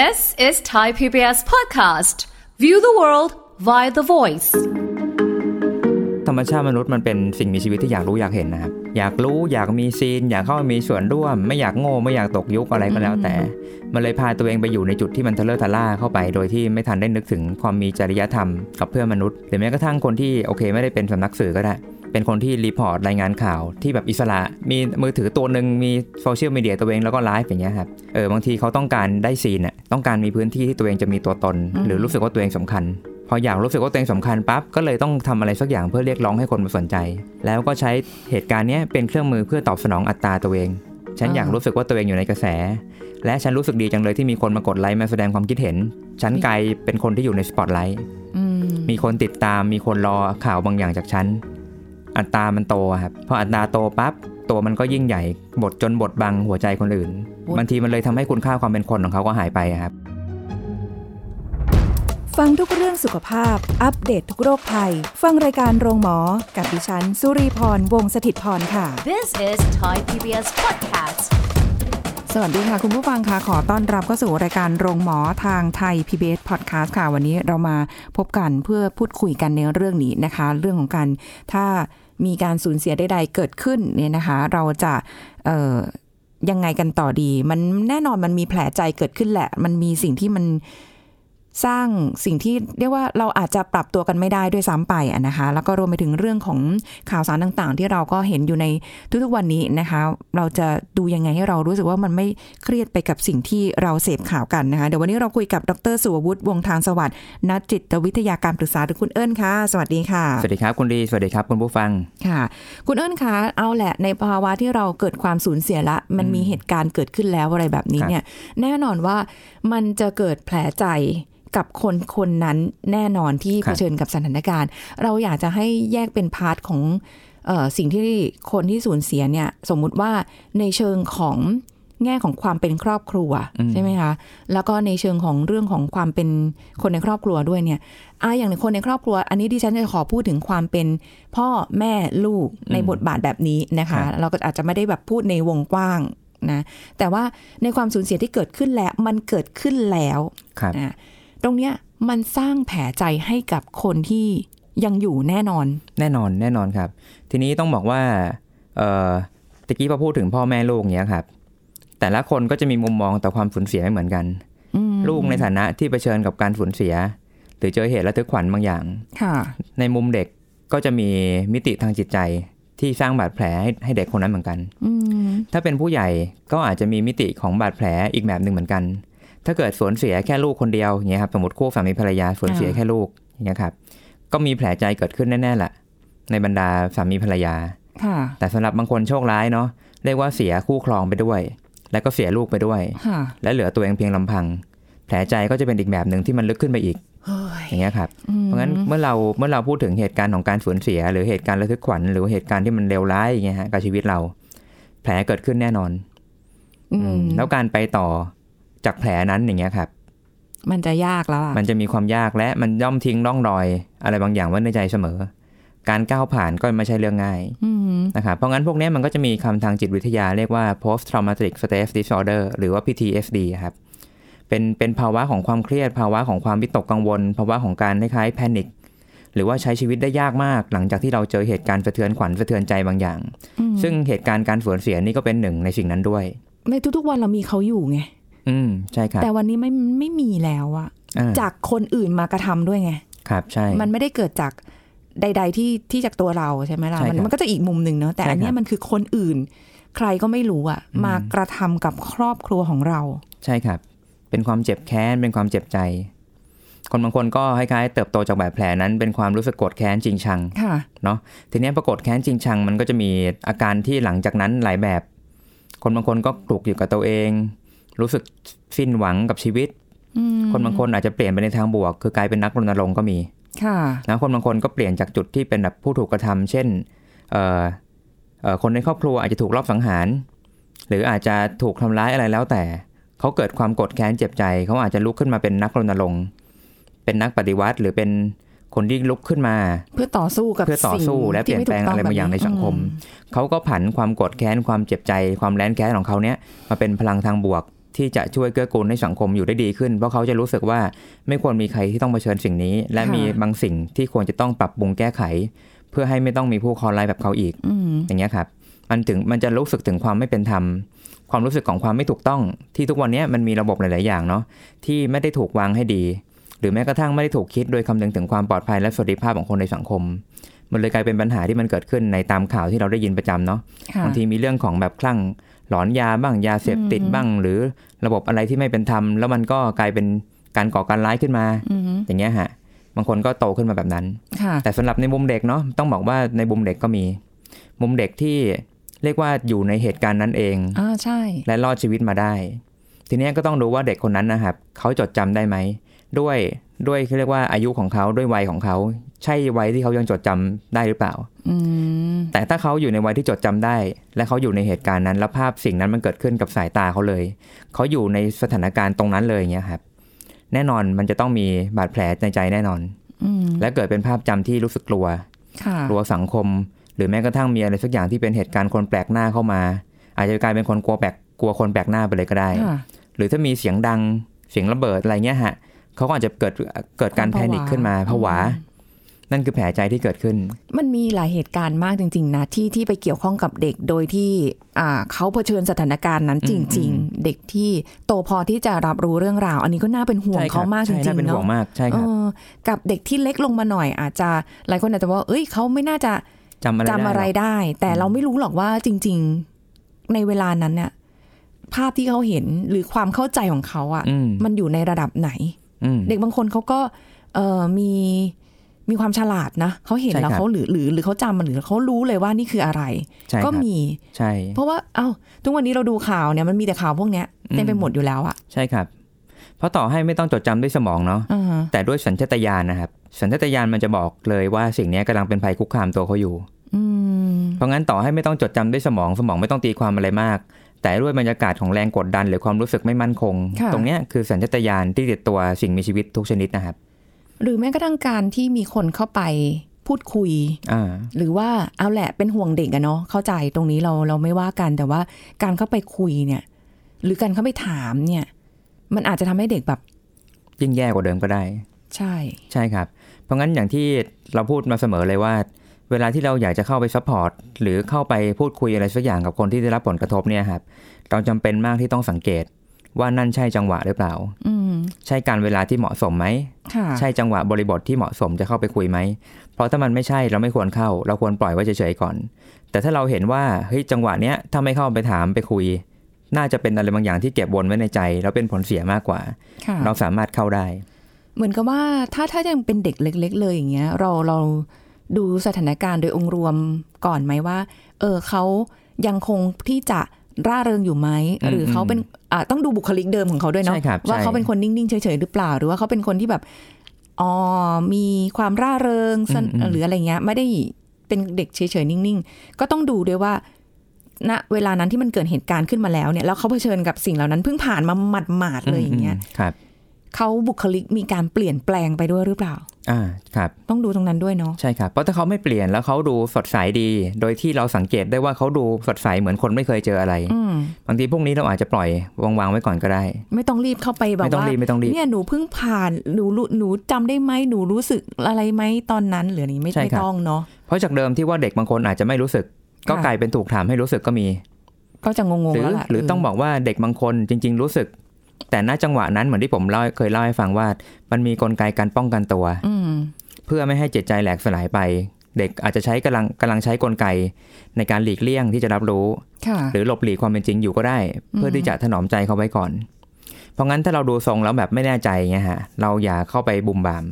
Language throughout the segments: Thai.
This is Thai PBS podcast. View the world via the voice. ธรรมชาติมนุษย์มันเป็นสิ่งมีชีวิตที่อยากรู้อยากเห็นนะครับ อยากรู้อยากมี scene อยากเข้ามามีส่วนร่วม ไม่อยากโง่ไม่อยากตกยุคอะไรก็แล้วแต่ มันเลยพาตัวเองไปอยู่ในจุดที่มันทะเล่อทะล่าเข้าไป โดยที่ไม่ทันได้นึกถึงความมีจริยธรรมกับเพื่อนมนุษย์หรือแม้กระทั่งคนที่โอเคไม่ได้เป็นสำนักสื่อก็ได้ เป็นคนที่ report รายงานข่าวที่แบบอิสระ มีมือถือตัวหนึ่งมีโซเชียลมีเดียตัวเองแล้วก็ไลฟ์อย่างเงี้ยครับเออบางทีเขาต้องการได้ scene น่ะต้องการมีพื้นที่ที่ตัวเองจะมีตัวตน หรือรู้สึกว่าตัวเองสำคัญ พออยากรู้สึกว่าตัวเองสำคัญปั๊บก็เลยต้องทำอะไรสักอย่างเพื่อเรียกร้องให้คนมาสนใจ แล้วก็ใช้เหตุการณ์เนี้ยเป็นเครื่องมือเพื่อตอบสนองอัตตาตัวเอง ฉันอยากรู้สึกว่าตัวเองอยู่ในกระแส และฉันรู้สึกดีจังเลยที่มีคนมากดไลค์มาแสดงความคิดเห็น ฉันกลายเป็นคนที่อยู่ในสปอตไลท์อืมมีคนติดตามมีคนรอข่าวบางอย่างจากฉัน อัตรามันโตครับพออัตราโตปั๊บตัวมันก็ยิ่งใหญ่บทจนบทบังหัวใจคนอื่นบางทีมันเลยทำให้คุณค่าความเป็นคนของเขาก็หายไปครับ ฟังทุกเรื่องสุขภาพ อัปเดตททุกโรคภัย ฟังรายการโรงหมอ กับดิฉัน สุรีพร วงศิตพรค่ะ This is Thai PBS podcast. สวัสดีค่ะ คุณผู้ฟังค่ะ ขอต้อนรับเข้าสู่รายการโรงหมอทางไทย PBS Podcast ค่ะ วันนี้เรามาพบกันเพื่อพูดคุยกันในเรื่องนี้นะคะ เรื่องของการถ้า มีการสูญเสียใดๆเกิดขึ้นเนี่ยนะคะ เราจะยังไงกันต่อดี มันแน่นอนมันมีแผลใจเกิดขึ้นแหละ มันมีสิ่งที่มัน สร้างสิ่งที่เรียกว่าเราอาจจะปรับตัวกันไม่ได้ด้วยซ้ำไปอะนะคะ แล้วก็รวมไปถึงเรื่องของข่าวสารต่างๆ ที่เราก็เห็นอยู่ในทุกๆวันนี้นะคะ เราจะดูยังไงให้เรารู้สึกว่ามันไม่เครียดไปกับสิ่งที่เราเสพข่าวกันนะคะ เดี๋ยววันนี้เราคุยกับดรสุวัวุฒิวงศ์ทางสวัสดิ์นักจิตวิทยาการปรึกษาหรือคุณเอิญค่ะ สวัสดีค่ะ สวัสดีครับคุณดี สวัสดีครับคุณผู้ฟัง ค่ะ คุณเอิญคะ เอาแหละในภาวะที่เราเกิดความสูญเสียละ มันมีเหตุการณ์เกิดขึ้นแล้วอะไรแบบนี้เนี่ย แน่นอนว่ามันจะเกิดแผลใจ กับคนคนนั้นแน่นอนที่ครัเผบชิญกับสถานการณ์ เราอยากจะให้แยกเป็น part ของเออสิ่งที่คนที่สูญเสียเนี่ย สมมุติว่าในเชิงของแง่ของความเป็นครอบครัวใช่ไหมคะแล้วก็ในเชิงของเรื่องของความเป็นคนในครอบครัวด้วยเนี่ยอะอย่างในคนในครอบครัว อันนี้ดิฉันจะขอพูดถึงความเป็นพ่อแม่ลูกในบทบาทแบบนี้นะคะ เราก็อาจจะไม่ได้แบบพูดในวงกว้างนะแต่ว่าในความสูญเสียที่เกิดขึ้นแล้วมันเกิดขึ้นแล้วครับนะ ตรงเนี้ยมันสร้างแผลใจให้กับคนที่ยังอยู่แน่นอน แน่นอนแน่นอนครับ ทีนี้ต้องบอกว่าเอ่อตะกี้พอพูดถึงพ่อแม่ลูกเนี้ยครับ แต่ละคนก็จะมีมุมมองต่อความสูญเสียไม่เหมือนกันอืมลูกในฐานะที่เผชิญกับการสูญเสีย หรือเจอเหตุระทึกขวัญบางอย่างค่ะในมุมเด็กก็จะมีมิติทางจิตใจที่สร้างบาดแผลให้ให้เด็กคนนั้นเหมือนกันอืมถ้าเป็นผู้ใหญ่ก็อาจจะมีมิติของบาดแผลอีกแบบหนึ่งเหมือนกัน ถ้าเกิดสูญเสียแค่ลูกคนเดียวอย่างเงี้ยครับสมมติคู่สามีภรรยาสูญเสียแค่ลูกอย่างเงี้ยครับ ก็มีแผลใจเกิดขึ้นแน่ๆแหละในบรรดาสามีภรรยาค่ะแต่สำหรับบางคนโชคร้ายเนาะเรียกว่าเสียคู่ครองไปด้วย แล้วก็เสียลูกไปด้วยค่ะและเหลือตัวเองเพียงลำพัง แผลใจก็จะเป็นอีกแบบหนึ่งที่มันลึกขึ้นไปอีกเฮ้ยอย่างเงี้ยครับ เพราะงั้นเมื่อเราเมื่อเราพูดถึงเหตุการณ์ของการสูญเสีย หรือเหตุการณ์ระทึกขวัญหรือเหตุการณ์ที่มันเลวร้ายอย่างเงี้ยฮะกับชีวิตเรา แผลเกิดขึ้นแน่นอนอืมแล้วการไปต่อ จากแผลนั้นอย่างเงี้ยครับ มันจะยากแล้วอะมันจะมีความยากและมันย่อมทิ้งร่องรอย อะไรบางอย่างไว้ในใจเสมอ การก้าวผ่านก็ไม่ใช่เรื่องง่ายอืมนะครับเพราะงั้นพวกเนี้ยมันก็จะมีคำทางจิตวิทยาเรียกว่า post traumatic stress disorder หรือว่า PTSD ครับเป็นเป็นภาวะของความเครียด ภาวะของความวิตกกังวล ภาวะของการคล้ายๆแพนิคหรือว่าใช้ชีวิตได้ยากมาก หลังจากที่เราเจอเหตุการณ์สะเทือนขวัญสะเทือนใจบางอย่าง ซึ่งเหตุการณ์การสูญเสียนี่ก็เป็นหนึ่งในสิ่งนั้นด้วย ในทุกๆวันเรามีเขาอยู่ไง อืมใช่ครับแต่วันนี้ไม่ไม่มีแล้วอะอ่าจากคนอื่นมากระทำด้วยไง ครับใช่ มันไม่ได้เกิดจากใด ๆ ที่ที่จากตัวเราใช่ไหมล่ะใช่มันครับมันก็จะอีกมุมหนึ่งเนอะแต่ใช่อันเนี้ครัยบมันคือคนอื่น ใครก็ไม่รู้อะมากระทำกับครอบครัวของเรา ใช่ครับ เป็นความเจ็บแค้นเป็นความเจ็บใจ คนบางคนก็คล้ายๆเติบโตจากบาดแผลนั้น เป็นความรู้สึกโกรธแค้นจริงชังค่ะเนาะทีเนี้ยปรากฏแค้นจริงชัง มันก็จะมีอาการที่หลังจากนั้นหลายแบบ คนบางคนก็ปลุกอยู่กับตัวเอง รู้สึกสิ้นหวังกับชีวิต คนบางคนอาจจะเปลี่ยนไปในทางบวก คือกลายเป็นนักรณรงค์ก็มี ค่ะนะคนบางคนก็เปลี่ยนจากจุดที่เป็นแบบผู้ถูกกระทำเช่นเอ่อเอ่อคนในครอบครัวอาจจะถูกลอบสังหาร หรืออาจจะถูกทำร้ายอะไรแล้วแต่ เขาเกิดความโกดแค้นเจ็บใจ เขาอาจจะลุกขึ้นมาเป็นนักรณรงค์ เป็นนักปฏิวัติหรือเป็นคนที่ลุกขึ้นมา เพื่อต่อสู้กับเพื่อต่อสู้สิ่และเปลี่ยนแปลงอะไรบางอย่างในสังคม เขาก็ผันความโกดแค้นความเจ็บใจ ความแร้นแค้นของเขาเนี้ยมาเป็นพลังทางบวก ที่จะช่วยเกื้อกูลให้สังคมอยู่ได้ดีขึ้น เพราะเขาจะรู้สึกว่าไม่ควรมีใครที่ต้องเผชิญสิ่งนี้ และค่ะมีบางสิ่งที่ควรจะต้องปรับปรุงแก้ไข เพื่อให้ไม่ต้องมีผู้คอร้ายแบบเขาอีกอืมอย่างเงี้ยครับ มันถึงมันจะรู้สึกถึงความไม่เป็นธรรมความรู้สึกของความไม่ถูกต้อง ที่ทุกวันเนี้ยมันมีระบบหลาย ๆ อย่างเนาะที่ไม่ได้ถูกวางให้ดี หรือแม้กระทั่งไม่ได้ถูกคิดโดยคำนึงถึงความปลอดภัยและสวัสดิภาพของคนในสังคมมันเลยกลายเป็นปัญหาที่มันเกิดขึ้นในตามข่าวที่เราได้ยินประจำเนาะค่ะบางทีมีเรื่องของแบบคลั่ง หลอนยาบ้างยาเสพติดอืมบ้าง หรือระบบอะไรที่ไม่เป็นธรรมแล้วมันก็กลายเป็นการก่อการร้ายขึ้นมาอืมอย่างเงี้ยฮะบางคนก็โตขึ้นมาแบบนั้นค่ะแต่สำหรับในมุมเด็กเนาะต้องบอกว่าในมุมเด็กก็มี มุมเด็กที่เรียกว่าอยู่ในเหตุการณ์นั้นเองอ่าใช่ และรอดชีวิตมาได้ ทีเนี้ยก็ต้องดูว่าเด็กคนนั้นนะครับเขาจดจำได้ไหมด้วย ด้วยเขาเรียกว่าอายุของเขาด้วยวัยของเขา ใช่วัยที่เขายังจดจำได้หรือเปล่าอืมแต่ถ้าเขาอยู่ในวัยที่จดจำได้ และเขาอยู่ในเหตุการณ์นั้น แล้วภาพสิ่งนั้นมันเกิดขึ้นกับสายตาเขาเลย เขาอยู่ในสถานการณ์ตรงนั้นเลยอย่างเงี้ยครับ แน่นอนมันจะต้องมีบาดแผลในใจแน่นอนอืมและเกิดเป็นภาพจำที่รู้สึกกลัวค่ะกลัวสังคม หรือแม้กระทั่งมีอะไรสักอย่างที่เป็นเหตุการณ์คนแปลกหน้าเข้ามา อาจจะกลายเป็นคนกลัวแปลกกลัวคนแปลกหน้าไปเลยก็ได้ค่ะหรือถ้ามีเสียงดังเสียงระเบิดอะไรเงี้ยฮะ เขาก็อาจจะเกิดเกิดการความแพผวานิคขึ้นมาผวา นั่นคือแผลใจที่เกิดขึ้น มันมีหลายเหตุการณ์มากจริง ๆ นะ ที่ที่ไปเกี่ยวข้องกับเด็กโดยที่อ่าเขาเผชิญสถานการณ์นั้นจริงอืมๆเด็กที่โตพอที่จะรับรู้เรื่องราว อันนี้ก็น่าเป็นห่วงใช่คเขารับมากจใช่ริน่างเป็นๆห่เนาะวงมากใช่คเอรับอกับเด็กที่เล็กลงมาหน่อย อาจจะหลายคนอาจจะว่า เอ้ยเขาไม่น่าจะจำอะไรจำอะไรด้หรกได้ แต่เราไม่รู้หรอกว่าจริง ๆ ในเวลานั้นเนี่ยภาพที่เขาเห็นหรือความเข้าใจของเขาอะ่ะอืมมันอยู่ในระดับไหนอืม เด็กบางคนเขาก็เออมีมีความฉลาดนะเขาเห็นใช่แล้วครับเขาหรือหรือหรือเขาจำมันหรือเขารู้เลยว่านี่คืออะไรใช่คก็รับมีใช่ เพราะว่าเอ้าทุกวันนี้เราดูข่าวเนี่ยมันมีแต่ข่าวพวกเนี้ยเต็มไปหมดอยู่แล้วอะใช่ครับ เพราะต่อให้ไม่ต้องจดจำด้วยสมองเนาะอ่าฮะแต่ด้วยสัญชาตญาณนะครับ สัญชาตญาณมันจะบอกเลยว่าสิ่งนี้กำลังเป็นภัยคุกคามตัวเขาอยู่อืมเพราะงั้นต่อให้ไม่ต้องจดจำด้วยสมองสมองไม่ต้องตีความอะไรมาก แต่ด้วยบรรยากาศของแรงกดดัน หรือความรู้สึกไม่มั่นคงค่ะตรงเนี้ยคือสัญชาตญาณที่ติดตัวสิ่งมีชีวิตทุกชนิดนะครับ หรือแม้กระทั่งการที่มีคนเข้าไปพูดคุยอ่าหรือว่าเอาแหละเป็นห่วงเด็กอะเนาะเข้าใจตรงนี้เราเราไม่ว่ากันแต่ว่าการเข้าไปคุยเนี่ย หรือการเข้าไปถามเนี่ย มันอาจจะทำให้เด็กแบบ ยิ่งแย่กว่าเดิมก็ได้ ใช่ ใช่ครับ เพราะงั้นอย่างที่เราพูดมาเสมอเลยว่า เวลาที่เราอยากจะเข้าไป support หรือเข้าไปพูดคุยอะไรสักอย่างกับคนที่ได้รับผลกระทบเนี่ยครับเราจำเป็นมากที่ต้องสังเกตว่านั่นใช่จังหวะหรือเปล่าอืมใช่กาลเวลาที่เหมาะสมไหมค่ะใช่จังหวะบริบทที่เหมาะสมจะเข้าไปคุยไหม เพราะถ้ามันไม่ใช่เราไม่ควรเข้า เราควรปล่อยไว้เฉยๆก่อน แต่ถ้าเราเห็นว่าเฮ้ยจังหวะเนี้ยถ้าไม่เข้าไปถามไปคุย น่าจะเป็นอะไรบางอย่างที่เก็บวนไว้ในใจ แล้วเป็นผลเสียมากกว่าค่ะเราสามารถเข้าได้ เหมือนกับว่าถ้าถ้ายังเป็นเด็กเล็ก ๆ เลยอย่างเงี้ย เราเรา ดูสถานการณ์โดยองค์รวมก่อนไหมว่า เออเขายังคงที่จะร่าเริงอยู่ไหมอืมหรือเขาเป็นอ่าต้องดูบุคลิกเดิมของเขาด้วยเนาะใช่ครับว่าใช่เขาเป็นคนนิ่งๆเฉยๆหรือเปล่า หรือว่าเขาเป็นคนที่แบบอ๋อมีความร่าเริงสนอืมอืมหรืออะไรเงี้ย ไม่ได้เป็นเด็กเฉยๆนิ่งๆ ก็ต้องดูด้วยว่าณเวลานั้นที่มันเกิดเหตุการณ์ขึ้นมาแล้วเนี่ยแล้วเขาเผชิญกับสิ่งเหล่านั้นเพิ่งผ่านมาหมาดๆเลยอย่างเงี้ยมครับ เขาบุคลิกมีการเปลี่ยนแปลงไปด้วยหรือเปล่า อ่า ครับ ต้องดูตรงนั้นด้วยเนาะ ใช่ครับ เพราะถ้าเขาไม่เปลี่ยนแล้วเขาดูสดใสดี โดยที่เราสังเกตได้ว่าเขาดูสดใสเหมือนคนไม่เคยเจออะไรอืมบางทีพวกนี้เราอาจจะปล่อยวางๆไว้ก่อนก็ได้ ไม่ต้องรีบเข้าไปแบบไม่ต้องว่ารีบไม่ต้องรีบ เนี่ยหนูเพิ่งผ่าน หนูรู้หนูจำได้ไหมหนูรู้สึกอะไรไหมตอนนั้นหรืออะไรไม่ใช่ไม่ครับต้องเนาะ เพราะจากเดิมที่ว่าเด็กบางคนอาจจะไม่รู้สึก ก็ค่ะกลายเป็นถูกถามให้รู้สึกก็มี ก็จะงงหๆรือแล้วแหละหรือต้องบอกว่าเด็กบางคนจริง ๆ รู้สึก แต่ณจังหวะนั้นเหมือนที่ผมเล่าเคยเล่าให้ฟังว่า มันมีกลไกการป้องกันตัวอืมเพื่อไม่ให้จิตใจแหลกสลายไป เด็กอาจจะใช้กำลังกำลังใช้กลไก ในการหลีกเลี่ยงที่จะรับรู้ค่ะหรือหลบหลีกความเป็นจริงอยู่ก็ได้ เพื่อที่จะถนอมใจเขาไว้ก่อน เพราะงั้นถ้าเราดูทรงแล้วแบบไม่แน่ใจเงี้ยฮะเราอย่าเข้าไปบุมบาม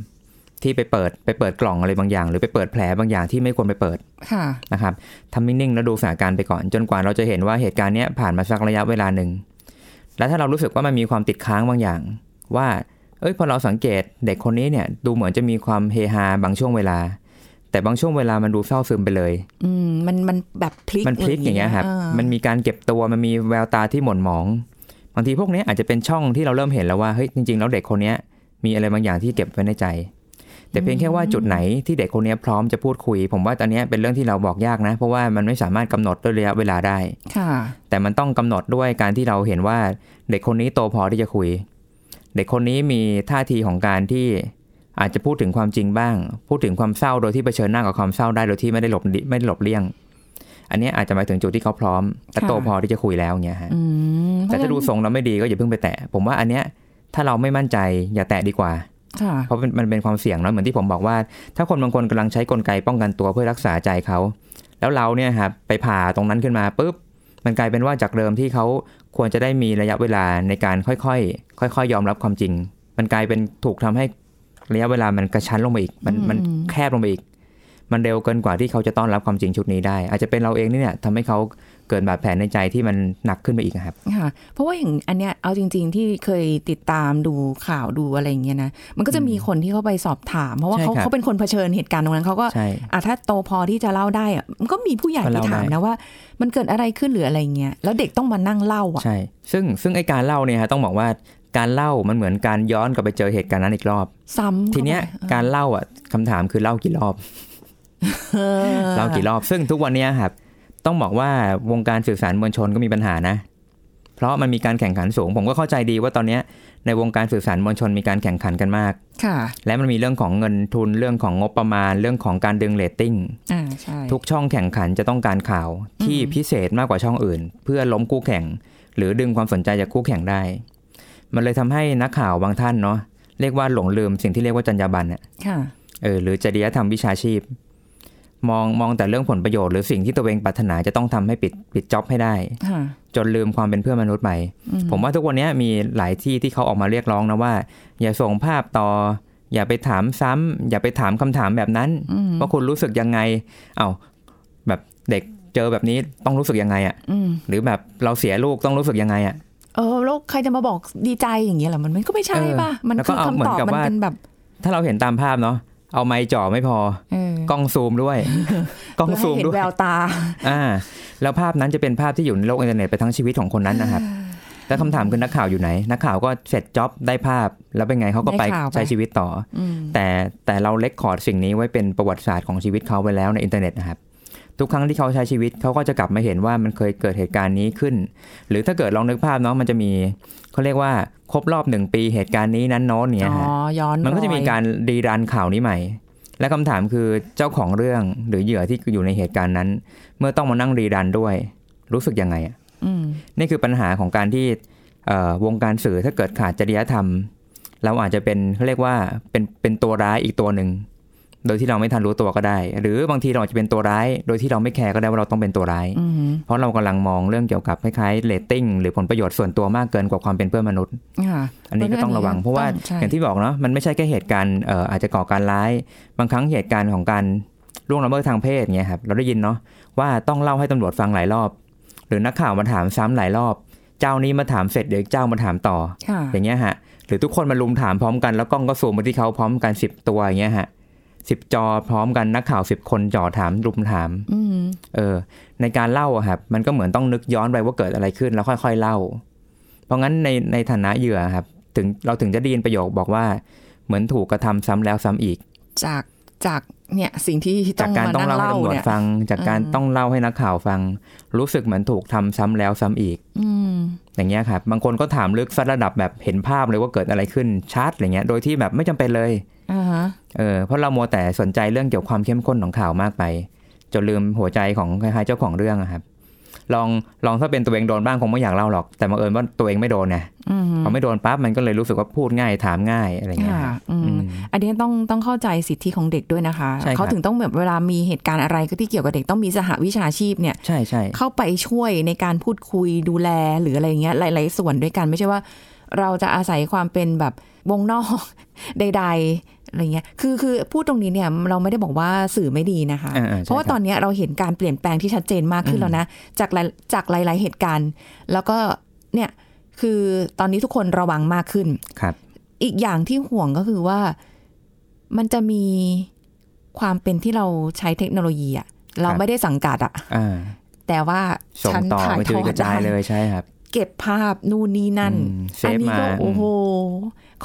ที่ไปเปิดไปเปิดกล่องอะไรบางอย่าง หรือไปเปิดแผลบางอย่างที่ไม่ควรไปเปิดค่ะนะครับทำนิ่งๆแล้วดูสถานการณ์ไปก่อน จนกว่าเราจะเห็นว่าเหตุการณ์เนี้ยผ่านมาสักระยะเวลาหนึ่ง แล้วถ้าเรารู้สึกว่ามันมีความติดค้างบางอย่าง ว่า เอ้ยพอเราสังเกตเด็กคนนี้เนี่ย ดูเหมือนจะมีความเฮฮาบางช่วงเวลา แต่บางช่วงเวลามันดูเศร้าซึมไปเลย อืมมันมันแบบพลิกมันพลิกอย่างเงี้ยครับอ่ามันมีการเก็บตัวมันมีแววตาที่หม่นหมองบางทีพวกเนี้ยอาจจะเป็นช่องที่เราเริ่มเห็นแล้วว่าเฮ้ยจริงๆแล้วเด็กคนเนี้ยมีอะไรบางอย่างที่เก็บไว้ในใจ แต่เพียงแค่ว่าจุดไหนที่เด็กคนเนี้ยพร้อมจะพูดคุย ผมว่าตอนเนี้ยเป็นเรื่องที่เราบอกยากนะ เพราะว่ามันไม่สามารถกำหนดด้วยระยะเวลาได้ค่ะ แต่มันต้องกำหนดด้วยการที่เราเห็นว่าเด็กคนนี้โตพอที่จะคุย เด็กคนนี้มีท่าทีของการที่อาจจะพูดถึงความจริงบ้าง พูดถึงความเศร้าโดยที่เผชิญหน้ากับความเศร้าได้โดยที่ไม่ได้หลบไม่ได้หลบเลี่ยง อันนี้อาจจะหมายถึงจุดที่เขาพร้อมและโตพอที่จะคุยแล้วเงี้ยฮะอืมแต่ถ้าดูทรงแล้วไม่ดีก็อย่าเพิ่งไปแตะ ผมว่าอันเนี้ยถ้าเราไม่มั่นใจอย่าแตะดีกว่าค่ะ เพราะมันมันเป็นความเสี่ยงเนาะเหมือนที่ผมบอกว่า ถ้าคนบางคนกำลังใช้กลไกป้องกันตัวเพื่อรักษาใจเขา แล้วเราเนี่ยครับไปผ่าตรงนั้นขึ้นมาปุ๊บมันกลายเป็นว่าจากเดิมที่เขาควรจะได้มีระยะเวลาในการค่อยๆ ค่อยๆ ยอมรับความจริง มันกลายเป็นถูกทำให้ระยะเวลามันกระชั้นลงไปอีก มันมันแคบลงไปอีก มันเร็วเกินกว่าที่เขาจะต้อนรับความจริงชุดนี้ได้ อาจจะเป็นเราเองนี่เนี่ยทำให้เขาเกิดบาดแผลในใจที่มันหนักขึ้นไปอีกอะครับค่ะเพราะว่าอย่างอันเนี้ยเอาจริง ๆ ที่เคยติดตามดูข่าวดูอะไรอย่างเงี้ยนะมันก็จะมีคนที่เขาไปสอบถาม เพราะว่าใช่เขาครับเขาเป็นคนเผชิญเหตุการณ์ตรงนั้นเขาก็ใช่อะถ้าโตพอที่จะเล่าได้อะมันก็มีผู้ใหญ่ก็ที่เล่าถามได้นะว่า มันเกิดอะไรขึ้นหรืออะไรเงี้ยแล้วเด็กต้องมานั่งเล่าอะใช่ซึ่งซึ่งไอการเล่าเนี่ยฮะต้องบอกว่าการเล่ามันเหมือนการย้อนกลับไปเจอเหตุการณ์นั้นอีกรอบ ซ้ำทีเนี้ยเข้าไปการเล่าอะคำถามคือเล่ากี่รอบ เออเล่ากี่รอบซึ่งทุกวันเนี้ยครับ ต้องบอกว่าวงการสื่อสารมวลชนก็มีปัญหานะ เพราะมันมีการแข่งขันสูง ผมก็เข้าใจดีว่าตอนเนี้ยในวงการสื่อสารมวลชนมีการแข่งขันกันมากค่ะ และมันมีเรื่องของเงินทุนเรื่องของงบประมาณ เรื่องของการดึงเรตติ้งอ่าใช่ทุกช่องแข่งขันจะต้องการข่าวที่พิเศษมากกว่าช่องอื่น เพื่อล้มคู่แข่ง หรือดึงความสนใจจากคู่แข่งได้ มันเลยทำให้นักข่าวบางท่านเนาะเรียกว่าหลงลืมสิ่งที่เรียกว่าจรรยาบรรณอะค่ะเออหรือจริยธรรมวิชาชีพ มองมองแต่เรื่องผลประโยชน์หรือสิ่งที่ตัวเองปรารถนาจะต้องทำให้ปิดปิดจ็อบให้ได้ค่ะจนลืมความเป็นเพื่อนมนุษย์ไปอืผมว่าทุกวันนี้มีหลายที่ที่เขาออกมาเรียกร้องนะว่า อย่าส่งภาพต่อ อย่าไปถามซ้ำอย่าไปถามคำถามแบบนั้นอืมว่าคุณรู้สึกยังไง เอาแบบเด็กเจอแบบนี้ต้องรู้สึกยังไงอะ่ะอืมหรือแบบเราเสียลูกต้องรู้สึกยังไงอะ่ะเออแล้วใครจะมาบอกดีใจอย่างเงี้ยเหรอมันมันก็ไม่ใช่เออป่ะมันแล้วก็คือเอาเหมืคำอนตอบกับมันว่าเป็นแบบ ถ้าเราเห็นตามภาพเนาะ เอาไม้จ่อไม่พอเออกล้องซูมด้วยกล้องเพื่อซูให้มเห็นด้วยแววตา อ่า แล้วภาพนั้นจะเป็นภาพที่อยู่ในโลกอินเทอร์เน็ตไปทั้งชีวิตของคนนั้นนะครับแล้วคำถามคือนักข่าวอยู่ไหน นักข่าวก็เสร็จจ็อบได้ภาพ แล้วเป็นไงเขาก็ไปได้ข่าวไปใช้ชีวิตต่ออืมแต่แต่เราเล็กคอร์ดสิ่งนี้ไว้เป็นประวัติศาสตร์ของชีวิตเขาไปแล้วในอินเทอร์เน็ตนะครับ ทุกครั้งที่เขาใช้ชีวิตเขาก็จะกลับมาเห็นว่ามันเคยเกิดเหตุการณ์นี้ขึ้น หรือถ้าเกิดลองนึกภาพเนาะมันจะมีเขาเรียกว่าครบรอบหนึ่งปีเหตุการณ์นี้นั้นโน้นเนี่ยอ๋อฮะย้อนมันก็จะมีรอยการรีรันข่าวนี้ใหม่ และคำถามคือเจ้าของเรื่องหรือเหยื่อที่อยู่ในเหตุการณ์นั้น เมื่อต้องมานั่ง rerun ด้วย รู้สึกยังไงอะอืมนี่คือปัญหาของการที่เอ่อวงการสื่อถ้าเกิดขาดจริยธรรม เราอาจจะเป็นเขาเรียกว่าเป็นเป็นตัวร้ายอีกตัวหนึ่ง โดยที่เราไม่ทันรู้ตัวก็ได้ หรือบางทีเราอาจจะเป็นตัวร้าย โดยที่เราไม่แคร์ก็ได้ว่าเราต้องเป็นตัวร้ายอืมเพราะเรากำลังมองเรื่องเกี่ยวกับคล้ายๆเรตติ้งหรือผลประโยชน์ส่วนตัวมากเกินกว่าความเป็นเพื่อนมนุษย์ค่ะอันนี้ก็ต้องระวังเพราะว่าใช่อย่างที่บอกเนาะมันไม่ใช่แค่เหตุการณ์เอ่ออาจจะก่อการร้าย บางครั้งเหตุการณ์ของการล่วงละเมิดทางเพศเงี้ยครับเราได้ยินเนาะว่าต้องเล่าให้ตำรวจฟังหลายรอบ หรือนักข่าวมาถามซ้ำหลายรอบ เจ้านี้มาถามเสร็จเดี๋ยวอีกเจ้ามาถามต่อค่ะอย่างเงี้ยฮะหรือทุกคนมาลุมถามพร้อมกันแล้วกล้องก็ซูมมาที่เขาพร้อมกันสิบตัวอย่างเงี้ยฮะ สิบจอพร้อมกันนักข่าวสิบคนจ่อถามรุมถามอืมเออ ในการเล่าอะครับ มันก็เหมือนต้องนึกย้อนไปว่าเกิดอะไรขึ้นแล้วค่อย ๆเล่า เพราะงั้นในในฐานะเหยื่อครับ ถึงเราถึงจะได้ยินประโยคบอกว่าเหมือนถูกกระทำซ้ำแล้วซ้ำอีก จากจากเนี่ยสิ่งที่ต้จาอกงการมาต้องนั่งเล่าให้เล่าตำรวจเนี่ยฟัง จากการอืมต้องเล่าให้นักข่าวฟัง รู้สึกเหมือนถูกทำซ้ำแล้วซ้ำอีก อืมอย่างเงี้ยครับ บางคนก็ถามลึกซัดระดับแบบเห็นภาพเลยว่าเกิดอะไรขึ้นชัดอะไรเงี้ย โดยที่แบบไม่จำเป็นเลยอ่าฮะ เออเพราะเรามัวแต่สนใจเรื่องเกี่ยวกับความเข้มข้นของข่าวมากไปจนลืมหัวใจของคล้ายๆเจ้าของเรื่องอะครับ ลองลองถ้าเป็นตัวเองโดนบ้างคงไม่อยากเล่าหรอก แต่บังเอิญว่าตัวเองไม่โดนไงอืมพอไม่โดนปั๊บมันก็เลยรู้สึกว่าพูดง่ายถามง่ายอะไรเงี้ยค่ะครับอืมอืมอันนี้ต้องต้องเข้าใจสิทธิของเด็กด้วยนะคะใช่ครับเขาถึงต้องแบบเวลามีเหตุการณ์อะไรก็ที่เกี่ยวกับเด็กต้องมีสหวิชาชีพเนี่ยใช่ใช่เข้าไปช่วยในการพูดคุยดูแลหรืออะไรเงี้ยหลาย ๆ ส่วนด้วยกันไม่ใช่ว่า เราจะอาศัยความเป็นแบบ วงนอกใด ๆอะไรเงี้ย คือคือพูดตรงนี้เนี่ยเราไม่ได้บอกว่าสื่อไม่ดีนะคะอ่าๆใช่เพราะว่าครับตอนเนี้ยเราเห็นการเปลี่ยนแปลงที่ชัดเจนมากขึ้นแล้วนะ จากหลายจากหลาย ๆเหตุการณ์ แล้วก็เนี่ยคือตอนนี้ทุกคนระวังมากขึ้นครับ อีกอย่างที่ห่วงก็คือว่ามันจะมีความเป็นที่เราใช้เทคโนโลยีอะเราไม่ได้สังกัดอะอ่าแต่ว่าส่งฉันต่อถ่ายไปทจุอยกดระจายได้เลยใช่ครับ เก็บภาพนู่นนี่นั่นอืมเซอัฟนี้มาก็โอ้โห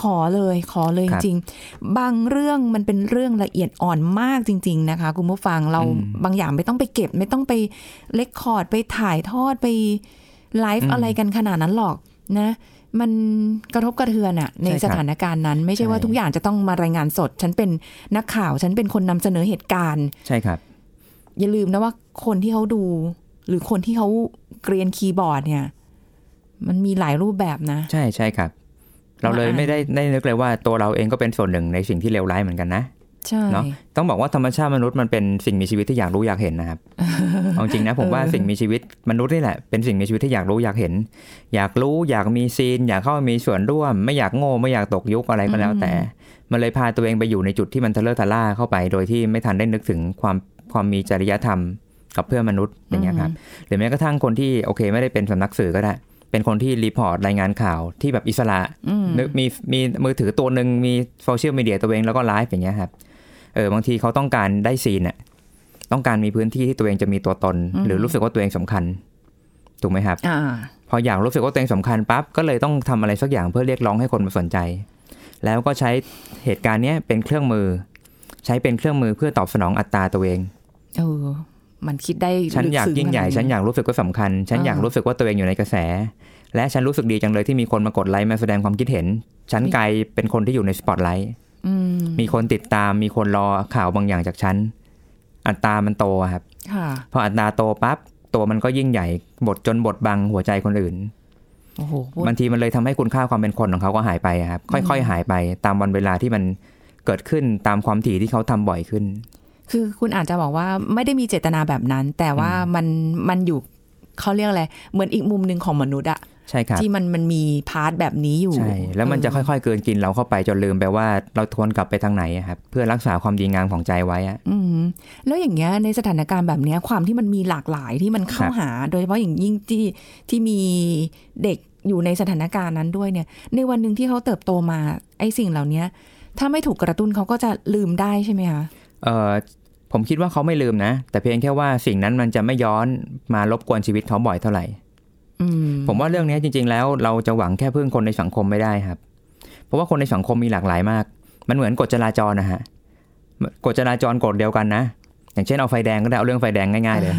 ขอเลยขอเลยครับจริงๆบางเรื่องมันเป็นเรื่องละเอียดอ่อนมากจริง ๆ นะคะคุณผู้ฟังเราอืมบางอย่างไม่ต้องไปเก็บ ไม่ต้องไป record ไปถ่ายทอดไปไลฟ์อะไรกันขนาดนั้นหรอกนะ มันกระทบกระเทือนอะในใช่ครับสถานการณ์นั้น ไม่ใช่ว่าใช่ทุกอย่างจะต้องมารายงานสด ฉันเป็นนักข่าว ฉันเป็นคนนำเสนอเหตุการณ์ ใช่ครับ อย่าลืมนะว่าคนที่เขาดู หรือคนที่เขาเกรียนคีย์บอร์ดเนี่ย มันมีหลายรูปแบบนะ ใช่ใช่ครับ เราเลยว่าอ่านไม่ได้ได้นึกเลยว่าตัวเราเองก็เป็นส่วนหนึ่งในสิ่งที่เลวร้ายเหมือนกันนะใช่เนาะต้องบอกว่าธรรมชาติมนุษย์มันเป็นสิ่งมีชีวิตที่อยากรู้อยากเห็นนะครับเอาจริงนะผมว่าสิ่งมีชีวิตมนุษย์นี่แหละเป็นสิ่งมีชีวิตที่อยากรู้อยากเห็น อยากรู้อยากมีซีน อยากเข้ามามีส่วนร่วม ไม่อยากโง่ไม่อยากตกยุคอะไรก็แล้วแต่ มันเลยพาตัวเองไปอยู่ในจุดที่มันทะเลอะทะล่าเข้าไป โดยที่ไม่ทันได้นึกถึงความความมีจริยธรรมกับเพื่อนมนุษย์อย่างเงี้ยครับหรือแม้กระทั่งคนที่โอเค ไม่ได้เป็นสำนักสื่อก็ได้ เป็นคนที่ report รายงานข่าวที่แบบอิสระอืมนึกมีมีมือถือตัวหนึ่งมีโซเชียลมีเดียตัวเองแล้วก็ไลฟ์อย่างเงี้ยครับเออบางทีเขาต้องการได้ scene อะต้องการมีพื้นที่ที่ตัวเองจะมีตัวตน หรือรู้สึกว่าตัวเองสำคัญถูกไหมครับอ่าพออยากรู้สึกว่าตัวเองสำคัญปั๊บก็เลยต้องทำอะไรสักอย่างเพื่อเรียกร้องให้คนมาสนใจ แล้วก็ใช้เหตุการณ์เนี้ยเป็นเครื่องมือ ใช้เป็นเครื่องมือเพื่อตอบสนองอัตราตัวเองเออ มันคิดได้ฉันอยากลึซึ้ยิ่งใหญ่ขนาดฉันอยากรู้สึกว่าสำคัญ ฉันอยากรู้สึกว่าตัวเองอยู่ในกระแส และฉันรู้สึกดีจังเลยที่มีคนมากดไลค์มาแสดงความคิดเห็น ฉันกลายเป็นคนที่อยู่ในสปอตไลท์อืมมีคนติดตามมีคนรอข่าวบางอย่างจากฉัน อัตรามันโตอะครับค่ะพออัตราโตปั๊บตัวมันก็ยิ่งใหญ่บทจนบทบังหัวใจคนอื่นโอ้โหพูดบางทีมันเลยทำให้คุณค่าความเป็นคนของเขาก็หายไปอะครับ ค่อยๆ หายไปตามวันเวลาที่มันเกิดขึ้นตามความถี่ที่เขาทำบ่อยขึ้น คือคุณอาจจะบอกว่าไม่ได้มีเจตนาแบบนั้น แต่ว่ามันมันอยู่เขาเรียกอะไรเหมือนอีกมุมหนึ่งของมนุษย์อะใช่ครับที่มันมันมีพาร์ทแบบนี้อยู่ใช่แล้วมันจะค่อยๆ เกินกินเราเข้าไปจนลืมไปว่าเราทวนกลับไปทางไหนอะครับเพื่อรักษาความดีงามของใจไว้อะอืมแล้วอย่างเงี้ยในสถานการณ์แบบเนี้ยความที่มันมีหลากหลายที่มันเข้าครับหา โดยเฉพาะอย่างยิ่งที่ที่มีเด็กอยู่ในสถานการณ์นั้นด้วยเนี่ย ในวันหนึ่งที่เขาเติบโตมาไอ้สิ่งเหล่านี้ถ้าไม่ถูกกระตุ้นเขาก็จะลืมได้ใช่ไหมคะเออ ผมคิดว่าเขาไม่ลืมนะ แต่เพียงแค่ว่าสิ่งนั้นมันจะไม่ย้อนมารบกวนชีวิตเขาบ่อยเท่าไหร่อืมผมว่าเรื่องนี้จริง ๆ แล้วเราจะหวังแค่พึ่งคนในสังคมไม่ได้ครับ เพราะว่าคนในสังคมมีหลากหลายมาก มันเหมือนกฎจราจรนะฮะกฎจราจรกฎเดียวกันนะ อย่างเช่นเอาไฟแดงก็ได้เอาเรื่องไฟแดงง่ายๆเลย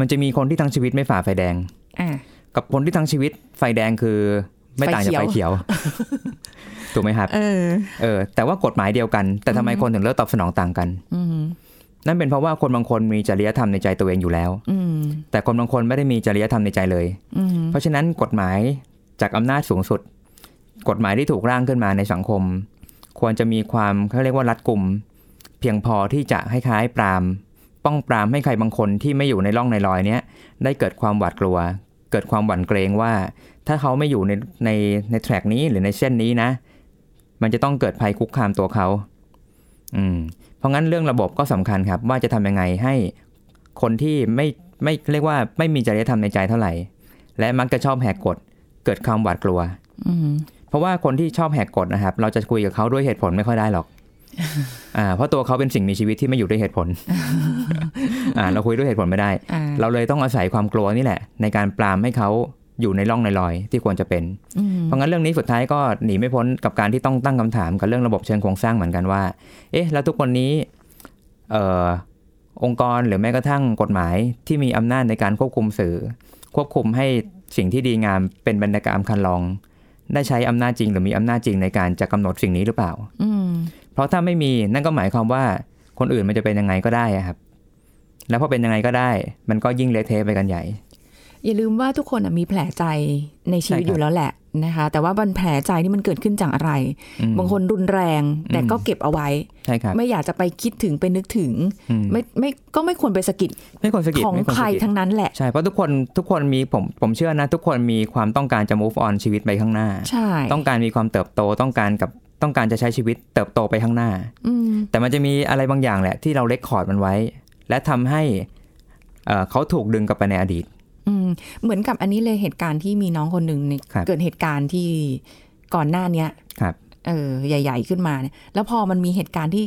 มันจะมีคนที่ทั้งชีวิตไม่ฝ่าไฟแดงอ่ากับคนที่ทั้งชีวิตไฟแดงคือ ไม่ต่างจากไฟไฟเขีเขียยววถูกไหมครับเออเออ แต่ว่ากฎหมายเดียวกัน แต่ทำไมคนถึงเลือกตอบสนองต่างกันอืม นั่นเป็นเพราะว่าคนบางคนมีจริยธรรมในใจตัวเองอยู่แล้วอืมแต่คนบางคนไม่ได้มีจริยธรรมในใจเลยอืมเพราะฉะนั้นกฎหมายจากอำนาจสูงสุด กฎหมายที่ถูกร่างขึ้นมาในสังคม ควรจะมีความเขาเรียกว่ารัดกุมเพียงพอที่จะคล้ายๆปรามป้องปรามให้ใครบางคนที่ไม่อยู่ในร่องในรอยเนี้ยได้เกิดความหวาดกลัว เกิดความหวั่นเกรงว่า ถ้าเขาไม่อยู่ในในในแทร็กนี้หรือในเส้นนี้นะ มันจะต้องเกิดภัยคุกคามตัวเขา อืมเพ ราะงั้นเรื่องระบบก็สำคัญครับ ว่าจะทำยังไงให้คนที่ไม่ไม่เรียกว่าไม่มีจริยธรรมในใจเท่าไหร่ และมักจะชอบแหกกฎเกิดความหวาดกลัวอืมเพราะว่าคนที่ชอบแหกกฎนะครับ เราจะคุยกับเขาด้วยเหตุผลไม่ค่อยได้หรอกอ่าเพราะตัวเขาเป็นสิ่งมีชีวิตที่ไม่อยู่ด้วยเหตุผลอ่าเราคุยด้วยเหตุผลไม่ได้อ่าเราเลยต้องอาศัยความกลัวนี่แหละ ในการปรามให้เขา อยู่ในร่องในรอยที่ควรจะเป็นอืมเพราะงั้นเรื่องนี้สุดท้ายก็หนีไม่พ้นกับการที่ต้องตั้งคำถามกับเรื่องระบบเชิงโครงสร้างเหมือนกันว่า เอ๊ะ แล้วทุกคนนี้เอ่อองค์กรหรือแม้กระทั่งกฎหมายที่มีอำนาจในการควบคุมสื่อ ควบคุมให้สิ่งที่ดีงามเป็นบรรยากาศคันลอง ได้ใช้อำนาจจริง หรือมีอำนาจจริงในการจะกำหนดสิ่งนี้หรือเปล่าอืมเพราะถ้าไม่มีนั่นก็หมายความว่าคนอื่นมันจะเป็นยังไงก็ได้อะครับ แล้วพอเป็นยังไงก็ได้ มันก็ยิ่งเละเทะไปกันใหญ่ อย่าลืมว่าทุกคนอะมีแผลใจในชีวิตใช่ครับอยู่แล้วแหละนะคะ แต่ว่าบันแผลใจนี่มันเกิดขึ้นจากอะไรอืมบางคนรุนแรงแต่ก็เก็บเอาไว้ใช่ครับไม่อยากจะไปคิดถึงไปนึกถึงอืมไม่ไม่ก็ไม่ควรไปสะกิดไม่ควรสะกิดของไม่ควรใครสะกิดทั้งนั้นแหละ ใช่ เพราะทุกคนทุกคนมีผมผมเชื่อนะ ทุกคนมีความต้องการจะ move on ชีวิตไปข้างหน้าใช่ต้องการมีความเติบโตต้องการกับต้องการจะใช้ชีวิตเติบโตไปข้างหน้าอืมแต่มันจะมีอะไรบางอย่างแหละ ที่เราเล็กคอร์ดมันไว้ และทำให้เอ่อเขาถูกดึงกลับไปในอดีตอืม เหมือนกับอันนี้เลยเหตุการณ์ที่มีน้องคนหนึ่งในครับเกิดเหตุการณ์ที่ก่อนหน้าเนี้ยครับเออใหญ่ ๆ ขึ้นมาเนี่ยแล้วพอมันมีเหตุการณ์ที่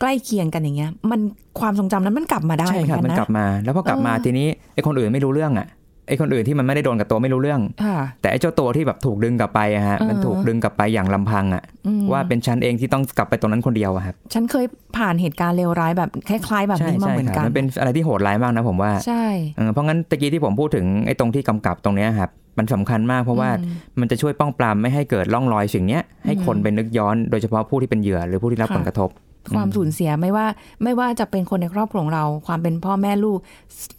ใกล้เคียงกันอย่างเงี้ย มันความทรงจำนั้นมันกลับมาได้ใช่เหมือครับนกัมันนกลันะบมา แล้วพอกลับมาเออทีนี้ไอ้คนอื่นไม่รู้เรื่องอะ ไไอ้คนอื่นที่มันไม่ได้โดนกับตัวไม่รู้เรื่องค่ะแต่ไอ้เจ้าตัวที่แบบถูกดึงกลับไปอะฮะเออมันถูกดึงกลับไปอย่างลำพังอะอืมว่าเป็นฉันเองที่ต้องกลับไปตรงนั้นคนเดียวอะครับฉันเคยผ่านเหตุการณ์เลวร้ายแบบคล้ายๆแบบใช่นี้มาใช่เหมือนครับกันมันเป็นอะไรที่โหดร้ายมากนะผมว่าใช่เออเพราะงั้นตะกี้ที่ผมพูดถึงไอ้ตรงที่กำกับตรงเนี้ยครับมันสำคัญมากเพราะว่าอืมมันจะช่วยป้องปรามไม่ให้เกิดร่องรอยสิ่งเนี้ยให้คนไปนึกย้อนโดยเฉพาะผู้ที่เป็นเหยื่อหรือผู้ที่รับค่ะผลกระทบ ความสูญเสียไม่ว่า ไม่ว่าจะเป็นคนในครอบครัวของเรา ความเป็นพ่อแม่ลูก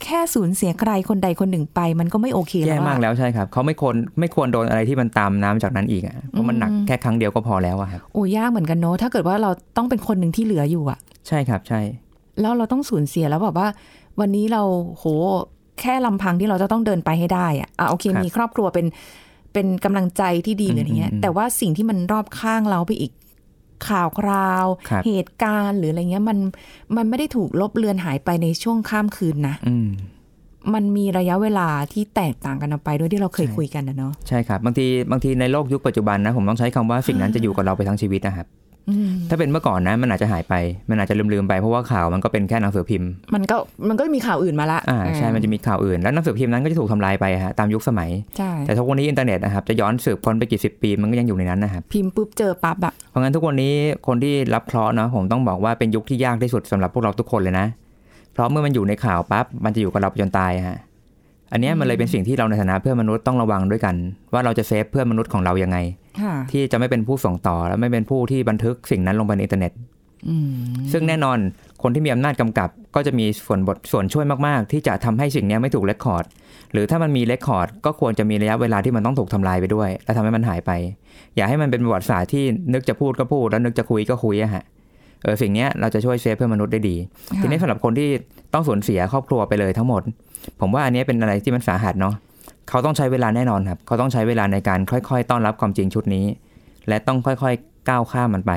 แค่สูญเสียใครคนใดคนหนึ่งไป มันก็ไม่โอเคแย่แล้วมากอะแล้วใช่ครับเขาไม่ควรไม่ควรโดนอะไรที่มันตามน้ำจากนั้นอีกอะเพราะมันหนักอืมแค่ครั้งเดียวก็พอแล้วอะครับโอ้ยากเหมือนกันเนอะถ้าเกิดว่าเราต้องเป็นคนหนึ่งที่เหลืออยู่อะใช่ครับใช่ แล้วเราต้องสูญเสียแล้วแบบว่า วันนี้เราโหแค่ลำพังที่เราจะต้องเดินไปให้ได้อะอะโอเค มีครอบครัวเป็นเป็นกำลังใจที่ดีเลยอย่างเงี้ยแต่ว่าสิ่งที่มันรอบข้างเราไปอีก ข่าวคราวครับเหตุการณ์หรืออะไรเงี้ยมันมันไม่ได้ถูกลบเลือนหายไปในช่วงข้ามคืนนะอืมมันมีระยะเวลาที่แตกต่างกันออกไปด้วยที่เราเคยใช่คุยกันนะเนาะใช่ครับบางทีบางทีในโลกยุคปัจจุบันนะผมต้องใช้คำว่าสิ่งนั้นจะอยู่กับเราไปทั้งชีวิตนะครับอืม ถ้าเป็นเมื่อก่อนนะมันอาจจะหายไป มันอาจจะลืมๆไปเพราะว่าข่าวมันก็เป็นแค่หนังสือพิมพ์ มันก็มันก็มีข่าวอื่นมาละอ่าใช่มันจะมีข่าวอื่นแล้วหนังสือพิมพ์นั้นก็จะถูกทำลายไปฮะตามยุคสมัยใช่แต่ทุกวันนี้อินเทอร์เน็ตนะครับจะย้อนสืบค้นไปกี่สิบปีมันก็ยังอยู่ในนั้นนะครับพิมพ์ปุ๊บเจอปั๊บอะเพราะงั้นทุกวันนี้คนที่รับเคราะห์เนาะผมต้องบอกว่าเป็นยุคที่ยากที่สุดสำหรับพวกเราทุกคนเลยนะ เพราะเมื่อมันอยู่ในข่าวปั๊บมันจะอยู่กับเราไปจนตายฮะอันเนี้ยมันเลยเป็นสิ่งที่เราในฐานะเพื่อนมนุษย์ต้องระวังด้วยกัน ว่าเราจะ save เพื่อนมนุษย์ของเรายังไงค่ะ ที่จะไม่เป็นผู้ส่งต่อ และไม่เป็นผู้ที่บันทึกสิ่งนั้นลงไปในอินเทอร์เน็ตอืมซึ่งแน่นอนคนที่มีอำนาจกำกับ ก็จะมีส่วนบทส่วนช่วยมากๆ ที่จะทำให้สิ่งเนี้ยไม่ถูก record หรือถ้ามันมี record ก็ควรจะมีระยะเวลาที่มันต้องถูกทำลายไปด้วย และทำให้มันหายไป อย่าให้มันเป็นประวัติศาสตร์ที่นึกจะพูดก็พูด แล้วนึกจะคุยก็คุยอะฮะเออสิ่งเนี้ยเราจะช่วย save เพื่อนมนุษย์ได้ดี ทีนี้สำหรับคนที่ต้องสูญเสียครอบครัวไปเลยทั้งหมด ผมว่าอันเนี้ยเป็นอะไรที่มันสาหัสเนาะ เขาต้องใช้เวลาแน่นอนครับ เขาต้องใช้เวลาในการค่อยๆ ต้อนรับความจริงชุดนี้ และต้องค่อยๆ ก้าวข้ามมันไป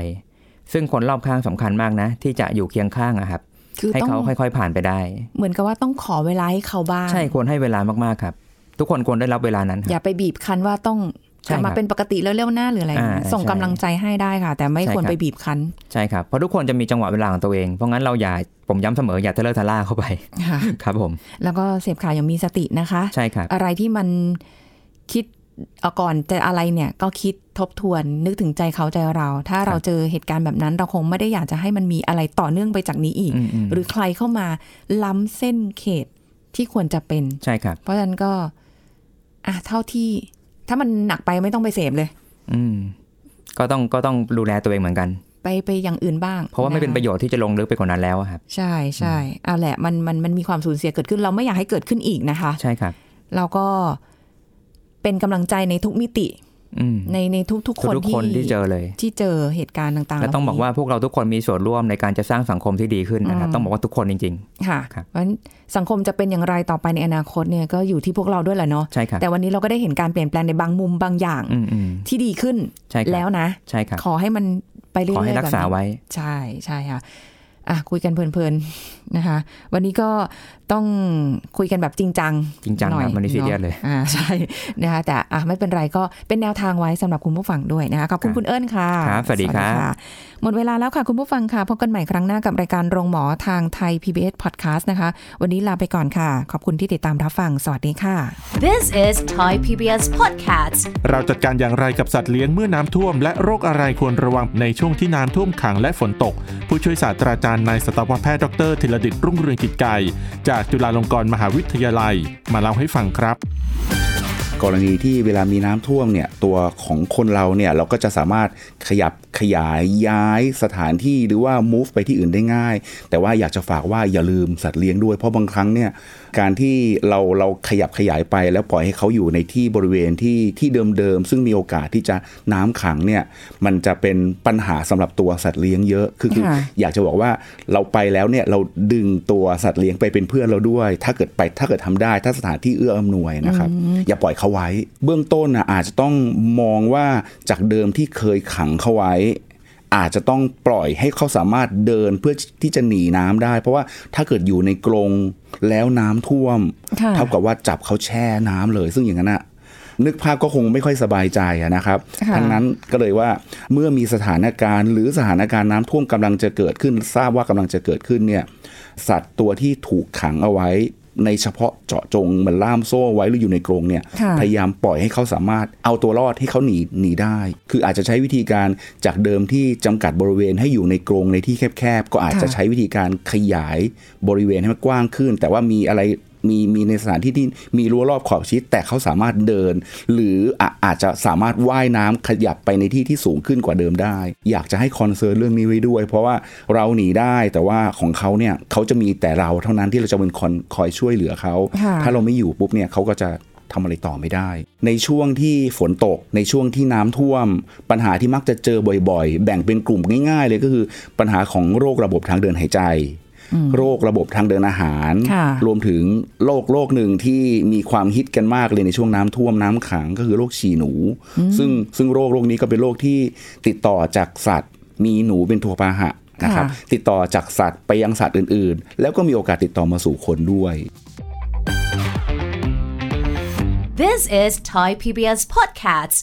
ซึ่งคนรอบข้างสำคัญมากนะ ที่จะอยู่เคียงข้างอะครับคือให้ต้องเขาค่อยๆผ่านไปได้ เหมือนกับว่าต้องขอเวลาให้เขาบ้าง ใช่ควรให้เวลามากๆครับ ทุกคนควรได้รับเวลานั้นคอรับย่าไปบีบคั้นว่าต้องใช่กลับมาครับเป็นปกติแล้วเร็วหน้าหรืออะไรอย่างเงี้ยอ่าส่งใช่กำลังใจให้ได้ค่ะ แต่ไม่ใช่ควรครับไปบีบคั้น ใช่ครับ เพราะทุกคนจะมีจังหวะเวลาของตัวเอง เพราะงั้นเราอย่า ผมย้ำเสมออย่าทะเลอะทะล่าเข้าไปค่ะครับผม แล้วก็เสพข่าวอย่างมีสตินะคะ ใช่ครับ อะไรที่มันคิดเอาก่อนจะอะไรเนี่ยก็คิดทบทวนนึกถึงใจเขาใจเรา ถ้าเราเจอเหตุการณ์แบบนั้น เราคงไม่ได้อยากจะให้มันมีอะไรต่อเนื่องไปจากนี้อีกอืมอืมหรือใครเข้ามาล้ำเส้นเขตที่ควรจะเป็นใช่ครับเพราะฉะนั้นก็ อะเท่าที่ ถ้ามันหนักไปไม่ต้องไปเสพเลย อืม ก็ต้องก็ต้องดูแลตัวเองเหมือนกัน ไปไปอย่างอื่นบ้าง เพราะว่าไม่เป็นประโยชน์ที่จะลงลึกไปกว่านั้นแล้วอะครับ ใช่ใช่เอาแหละมันมันมันมีความสูญเสียเกิดขึ้นเราไม่อยากให้เกิดขึ้นอีกนะคะ ใช่ครับเราก็เป็นกำลังใจในทุกมิติอืมในในทุกทุกๆคนทุกๆคนที่เจอเลย ที่เจอเหตุการณ์ต่างๆและต้องบอกว่าพวกเราทุกคนมีส่วนร่วมในการจะสร้างสังคมที่ดีขึ้นนะครับต้องบอกว่าทุกคนจริงค่ะครับเพราะฉะนั้นสังคมจะเป็นอย่างไรต่อไปในอนาคตเนี่ยก็อยู่ที่พวกเราด้วยแหละเนาะๆใช่ครับแต่วันนี้เราก็ได้เห็นการเปลี่ยนแปลงในบางมุมบางอย่างอืมอืมที่ดีขึ้นใช่ครับแล้วนะใช่ครับขอให้มัน ไปเรื่อยๆขอให้รักษาแบบนี้ไว้ ใช่ใช่ค่ะ อะคุยกันเพลินๆนะคะ วันนี้ก็ต้องคุยกันแบบจริงจังจริงจังหน่อยครับมันนี่ซีเรียสเลยอ่าใช่นะคะแต่อะไม่เป็นไรก็เป็นแนวทางไว้สำหรับคุณผู้ฟังด้วยนะคะขอบคุณครับคุณเอิญค่ะครับสวัสดีครับะหมดเวลาแล้วค่ะคุณผู้ฟังค่ะพบกันใหม่ครั้งหน้ากับรายการโรงหมอทางไทย PBS Podcast นะคะ วันนี้ลาไปก่อนค่ะ ขอบคุณที่ติดตามรับฟังสวัสดีค่ะ This is Thai PBS Podcast. เราจัดการอย่างไรกับสัตว์เลี้ยงเมื่อน้ำท่วม และโรคอะไรควรระวังในช่วงที่น้ำท่วมขังและฝนตก ผู้ช่วยศาสตราจารย์นายสัตวแพทย์ดรธิรดิตรุ่งเรืองกิจไก่จากจุฬาลงกรณ์มหาวิทยาลัย มาเล่าให้ฟังครับกรณีที่เวลามีน้ำท่วมเนี่ยตัวของคนเราเนี่ยเราก็จะสามารถขยับขยายย้ายสถานที่หรือว่า move ไปที่อื่นได้ง่าย แต่ว่าอยากจะฝากว่าอย่าลืมสัตว์เลี้ยงด้วยเพราะบางครั้งเนี่ย การที่เราเราขยับขยายไป แล้วปล่อยให้เขาอยู่ในที่บริเวณที่ที่เดิมๆซึ่งมีโอกาสที่จะน้ำขังเนี่ยมันจะเป็นปัญหาสำหรับตัวสัตว์เลี้ยงเยอะคือคือค่ะอยากจะบอกว่าเราไปแล้วเนี่ยเราดึงตัวสัตว์เลี้ยงไปเป็นเพื่อนเราด้วย ถ้าเกิดไปถ้าเกิดทำได้ ถ้าสถานที่เอื้ออำนวยนะครับ อย่าปล่อยเขาไว้ เบื้องต้นนะอาจจะต้องมองว่าจากเดิมที่เคยขังเขาไว้ อาจจะต้องปล่อยให้เขาสามารถเดินเพื่อที่จะหนีน้ำได้ เพราะว่าถ้าเกิดอยู่ในกรงแล้วน้ำท่วมค่ะเท่ากับว่าจับเขาแช่น้ำเลย ซึ่งอย่างนั้นอะนึกภาพก็คงไม่ค่อยสบายใจอะนะครับค่ะทั้งนั้นก็เลยว่าเมื่อมีสถานการณ์ หรือสถานการณ์น้ำท่วมกำลังจะเกิดขึ้น ทราบว่ากำลังจะเกิดขึ้นเนี่ยสัตว์ตัวที่ถูกขังเอาไว้ ในเฉพาะเจาะจงเหมือนล่ามโซ่ไว้หรืออยู่ในกรงเนี่ยค่ะพยายามปล่อยให้เขาสามารถเอาตัวรอดให้เขาหนีหนีได้ คืออาจจะใช้วิธีการจากเดิมที่จำกัดบริเวณให้อยู่ในกรงในที่แคบๆก็อาจจะค่ะใช้วิธีการขยายบริเวณให้มันกว้างขึ้น แต่ว่ามีอะไร มีมีในสถานที่ที่มีรั้วรอบขอบชิดแต่เขาสามารถเดิน หรืออะอาจจะสามารถว่ายน้ำขยับไปในที่ที่สูงขึ้นกว่าเดิมได้ อยากจะให้คอนเซิร์นเรื่องนี้ไว้ด้วย เพราะว่าเราหนีได้แต่ว่าของเขาเนี่ยเขาจะมีแต่เราเท่านั้นที่เราจะเป็นคนคอยช่วยเหลือเขาค่ะถ้าเราไม่อยู่ปุ๊บเนี่ยเขาก็จะทำอะไรต่อไม่ได้ ในช่วงที่ฝนตกในช่วงที่น้ำท่วม ปัญหาที่มักจะเจอบ่อยๆ แบ่งเป็นกลุ่มง่าย ๆ เลยก็คือปัญหาของโรคระบบทางเดินหายใจ โรคระบบทางเดินอาหารค่ะรวมถึงโรคโรคหนึ่งที่มีความฮิตกันมากเลยในช่วงน้ำท่วมน้ำขังก็คือโรคฉี่หนู ซึ่งซึ่งโรคโรคนี้ก็เป็นโรคที่ติดต่อจากสัตว์ มีหนูเป็นตัวพาหะนะครับค่ะติดต่อจากสัตว์ไปยังสัตว์อื่น ๆ แล้วก็มีโอกาสติดต่อมาสู่คนด้วย This is Thai PBS Podcast